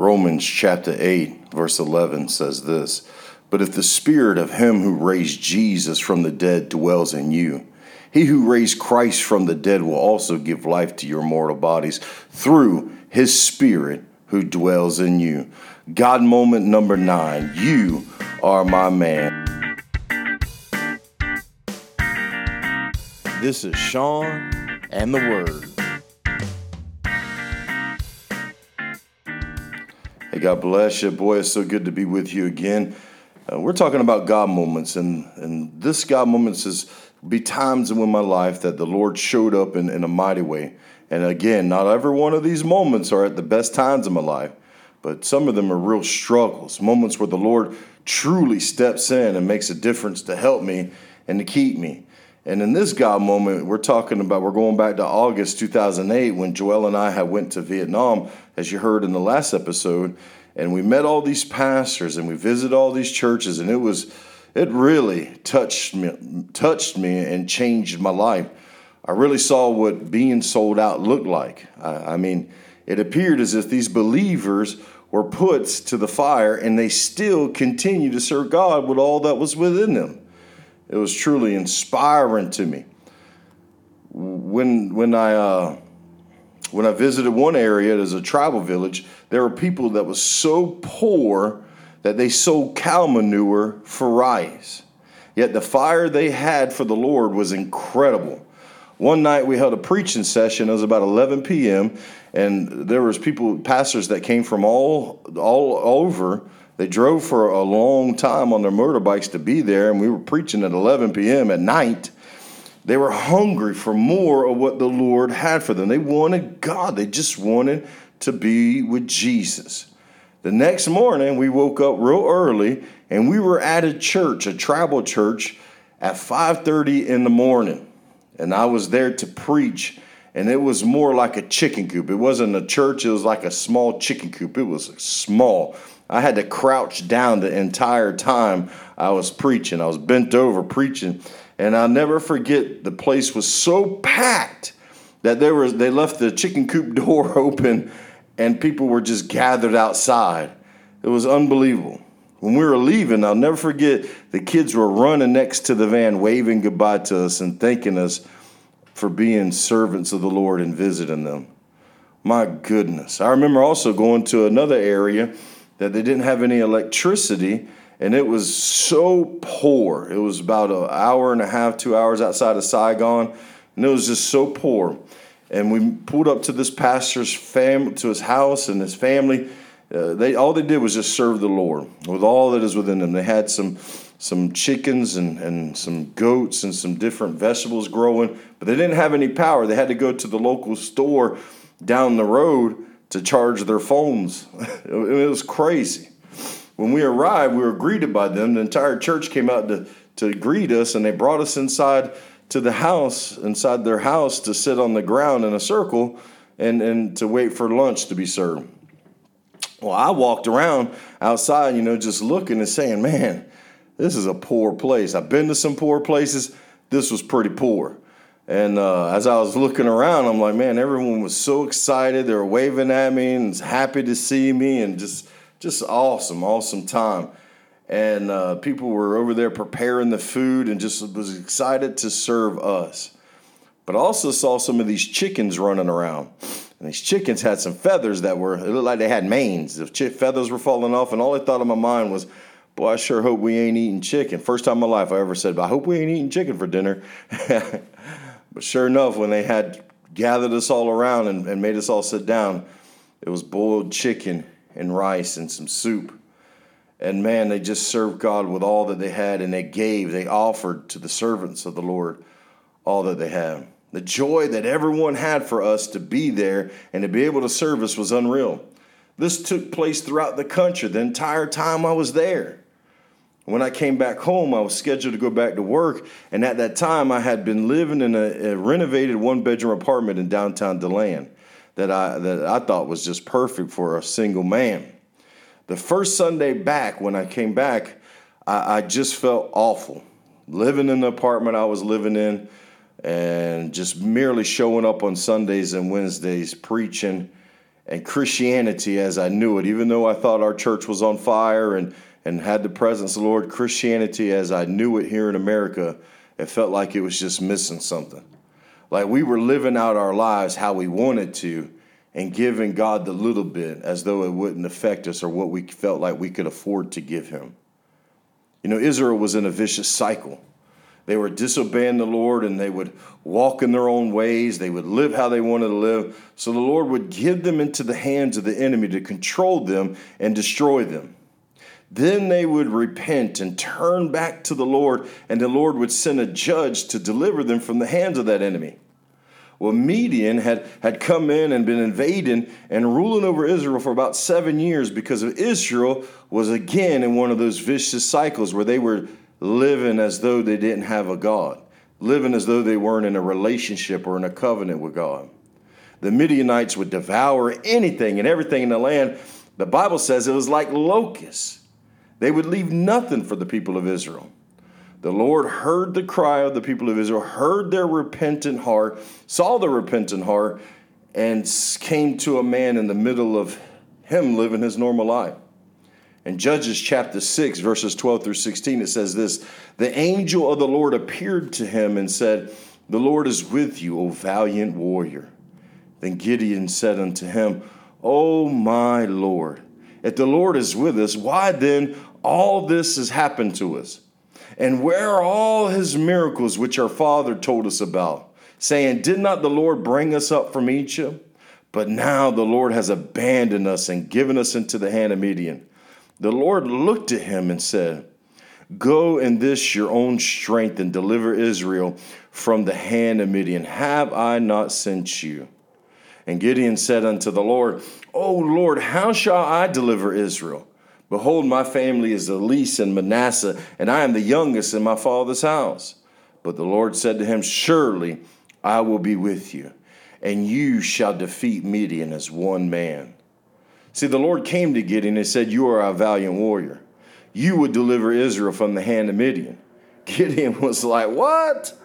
Romans chapter 8, verse 11 says this But if the spirit of him who raised Jesus from the dead dwells in you, he who raised Christ from the dead will also give life to your mortal bodies through his spirit who dwells in you. God moment number nine You are my man. This is Sean and the Word. God bless you. Boy, it's so good to be with you again. Uh, we're talking about God moments, and, and this God moments is be times in my life that the Lord showed up in, in a mighty way. And again, not every one of these moments are at the best times in my life, but some of them are real struggles, moments where the Lord truly steps in and makes a difference to help me and to keep me. And in this God moment, we're talking about, we're going back to August 2008 when Joel and I had went to Vietnam, as you heard in the last episode, and we met all these pastors and we visited all these churches, and it was, it really touched me, touched me and changed my life. I really saw what being sold out looked like. I, I mean, it appeared as if these believers were put to the fire and they still continue to serve God with all that was within them. It was truly inspiring to me. When when I uh, when I visited one area as a tribal village, there were people that was so poor that they sold cow manure for rice. Yet the fire they had for the Lord was incredible. One night we held a preaching session. It was about 11 p.m. and there was people, pastors that came from all all over they drove for a long time on their motorbikes to be there, and we were preaching at 11 p.m. at night. They were hungry for more of what the Lord had for them. They wanted God, they just wanted to be with Jesus. The next morning, we woke up real early and we were at a church, a tribal church, at 5:30 in the morning. And I was there to preach, and it was more like a chicken coop. It wasn't a church, it was like a small chicken coop. It was small. I had to crouch down the entire time I was preaching. I was bent over preaching. And I'll never forget the place was so packed that there was they left the chicken coop door open and people were just gathered outside. It was unbelievable. When we were leaving, I'll never forget the kids were running next to the van, waving goodbye to us and thanking us for being servants of the Lord and visiting them. My goodness. I remember also going to another area that they didn't have any electricity and it was so poor. It was about an hour and a half, two hours outside of Saigon, and it was just so poor. And we pulled up to this pastor's fam to his house and his family. Uh, they all they did was just serve the Lord with all that is within them. They had some some chickens and, and some goats and some different vegetables growing, but they didn't have any power. They had to go to the local store down the road to charge their phones. it was crazy. When we arrived, we were greeted by them. The entire church came out to, to greet us, and they brought us inside to the house, inside their house, to sit on the ground in a circle and, and to wait for lunch to be served. Well, I walked around outside, you know, just looking and saying, man, this is a poor place. I've been to some poor places. This was pretty poor. And uh, as I was looking around, I'm like, man, everyone was so excited. They were waving at me and happy to see me, and just just awesome, awesome time. And uh, people were over there preparing the food and just was excited to serve us. But I also saw some of these chickens running around. And these chickens had some feathers that were, it looked like they had manes. The feathers were falling off. And all I thought in my mind was, boy, I sure hope we ain't eating chicken. First time in my life I ever said, I hope we ain't eating chicken for dinner. But sure enough, when they had gathered us all around and, and made us all sit down, it was boiled chicken and rice and some soup. And man, they just served God with all that they had, and they gave, they offered to the servants of the Lord all that they had. The joy that everyone had for us to be there and to be able to serve us was unreal. This took place throughout the country the entire time I was there. When I came back home, I was scheduled to go back to work, and at that time, I had been living in a, a renovated one-bedroom apartment in downtown DeLand that I that I thought was just perfect for a single man. The first Sunday back, when I came back, I, I just felt awful living in the apartment I was living in, and just merely showing up on Sundays and Wednesdays preaching and Christianity as I knew it, even though I thought our church was on fire and, and had the presence of the Lord, Christianity as I knew it here in America, it felt like it was just missing something. Like we were living out our lives how we wanted to and giving God the little bit as though it wouldn't affect us or what we felt like we could afford to give Him. You know, Israel was in a vicious cycle. They were disobeying the Lord and they would walk in their own ways. They would live how they wanted to live. So the Lord would give them into the hands of the enemy to control them and destroy them. Then they would repent and turn back to the Lord, and the Lord would send a judge to deliver them from the hands of that enemy. Well, Midian had, had come in and been invading and ruling over Israel for about seven years because of Israel was again in one of those vicious cycles where they were living as though they didn't have a God, living as though they weren't in a relationship or in a covenant with God. The Midianites would devour anything and everything in the land. The Bible says it was like locusts. They would leave nothing for the people of Israel. The Lord heard the cry of the people of Israel, heard their repentant heart, saw the repentant heart, and came to a man in the middle of him living his normal life. In Judges chapter 6, verses 12 through 16, it says this The angel of the Lord appeared to him and said, The Lord is with you, O valiant warrior. Then Gideon said unto him, O my Lord, if the Lord is with us, why then all this has happened to us? And where are all his miracles which our father told us about, saying, Did not the Lord bring us up from Egypt? But now the Lord has abandoned us and given us into the hand of Midian. The Lord looked at him and said, Go in this your own strength and deliver Israel from the hand of Midian. Have I not sent you? And Gideon said unto the Lord, O Lord, how shall I deliver Israel? Behold, my family is the least in Manasseh, and I am the youngest in my father's house. But the Lord said to him, Surely I will be with you, and you shall defeat Midian as one man. See, the Lord came to Gideon and said, You are a valiant warrior. You would deliver Israel from the hand of Midian. Gideon was like, What?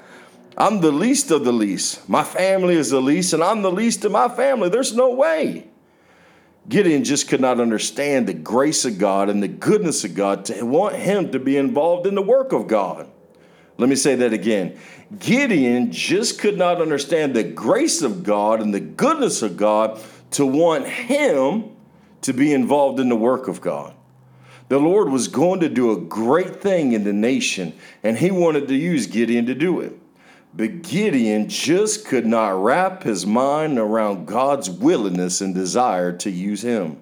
I'm the least of the least. My family is the least, and I'm the least of my family. There's no way. Gideon just could not understand the grace of God and the goodness of God to want him to be involved in the work of God. Let me say that again. Gideon just could not understand the grace of God and the goodness of God to want him to be involved in the work of God. The Lord was going to do a great thing in the nation, and he wanted to use Gideon to do it. But Gideon just could not wrap his mind around God's willingness and desire to use him.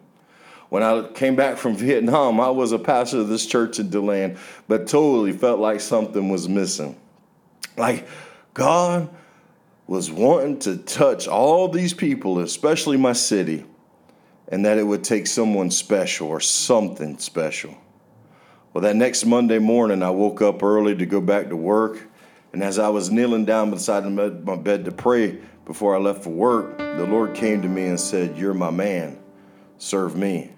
When I came back from Vietnam, I was a pastor of this church in DeLand, but totally felt like something was missing. Like God was wanting to touch all these people, especially my city, and that it would take someone special or something special. Well, that next Monday morning, I woke up early to go back to work. And as I was kneeling down beside my bed to pray before I left for work, the Lord came to me and said, You're my man. Serve me.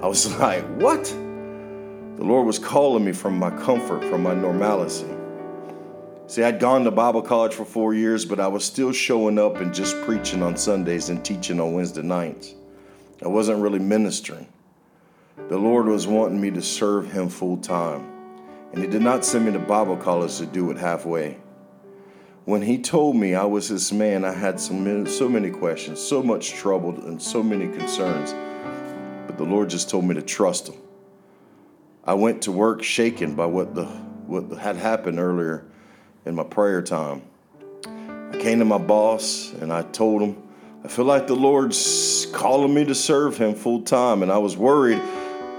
I was like, What? The Lord was calling me from my comfort, from my normalcy. See, I'd gone to Bible college for four years, but I was still showing up and just preaching on Sundays and teaching on Wednesday nights. I wasn't really ministering. The Lord was wanting me to serve Him full time, and He did not send me to Bible college to do it halfway. When He told me I was His man, I had so many, so many questions, so much trouble, and so many concerns. But the Lord just told me to trust Him. I went to work shaken by what the what had happened earlier in my prayer time. I came to my boss and I told him I feel like the Lord's calling me to serve Him full time, and I was worried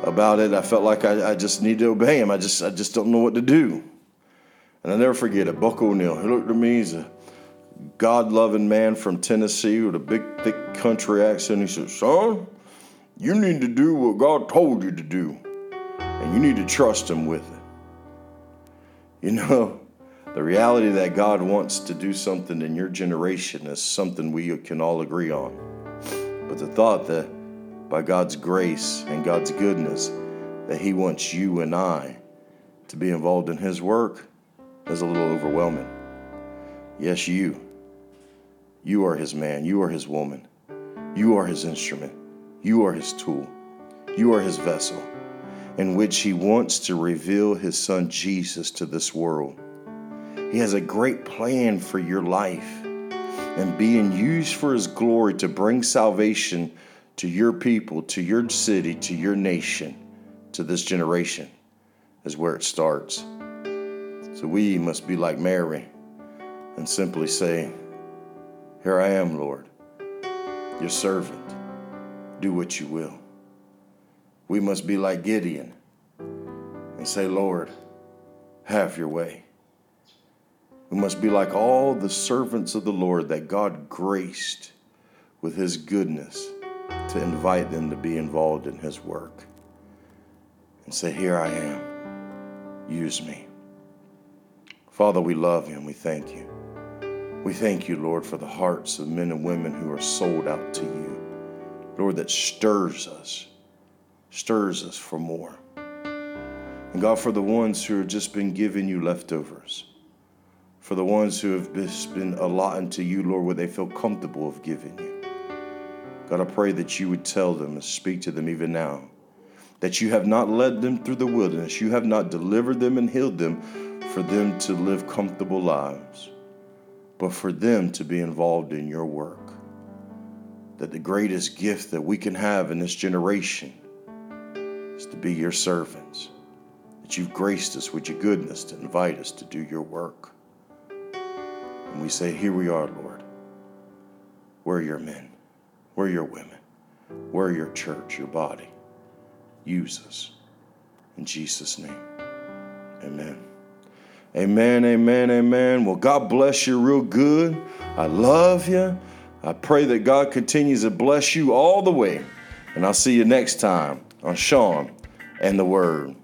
about it. I felt like I, I, just need to obey Him. I just I just don't know what to do. And I never forget it. Buck O'Neill. He looked at me. He's a God-loving man from Tennessee with a big, thick country accent. He said, "Son, you need to do what God told you to do, and you need to trust Him with it." You know, the reality that God wants to do something in your generation is something we can all agree on. But the thought that by God's grace and God's goodness, that He wants you and I to be involved in His work is a little overwhelming. Yes, you. You are His man, you are His woman. You are his instrument. You are his tool. You are his vessel in which he wants to reveal his son Jesus to this world. He has a great plan for your life and being used for his glory to bring salvation to your people, to your city, to your nation, to this generation is where it starts. So we must be like Mary and simply say, Here I am, Lord, your servant. Do what you will. We must be like Gideon and say, Lord, have your way. We must be like all the servants of the Lord that God graced with his goodness to invite them to be involved in his work and say, Here I am, use me. Father, we love you and we thank you. We thank you, Lord, for the hearts of men and women who are sold out to you. Lord, that stirs us, stirs us for more. And God, for the ones who have just been giving you leftovers, for the ones who have been allotting to you, Lord, what they feel comfortable of giving you. God, I pray that you would tell them and speak to them even now that you have not led them through the wilderness, you have not delivered them and healed them for them to live comfortable lives, but for them to be involved in your work. That the greatest gift that we can have in this generation is to be your servants. That you've graced us with your goodness to invite us to do your work. And we say, Here we are, Lord. We're your men, we're your women, we're your church, your body use us. In Jesus' name, amen. Amen, amen, amen. Well, God bless you real good. I love you. I pray that God continues to bless you all the way. And I'll see you next time on Sean and the Word.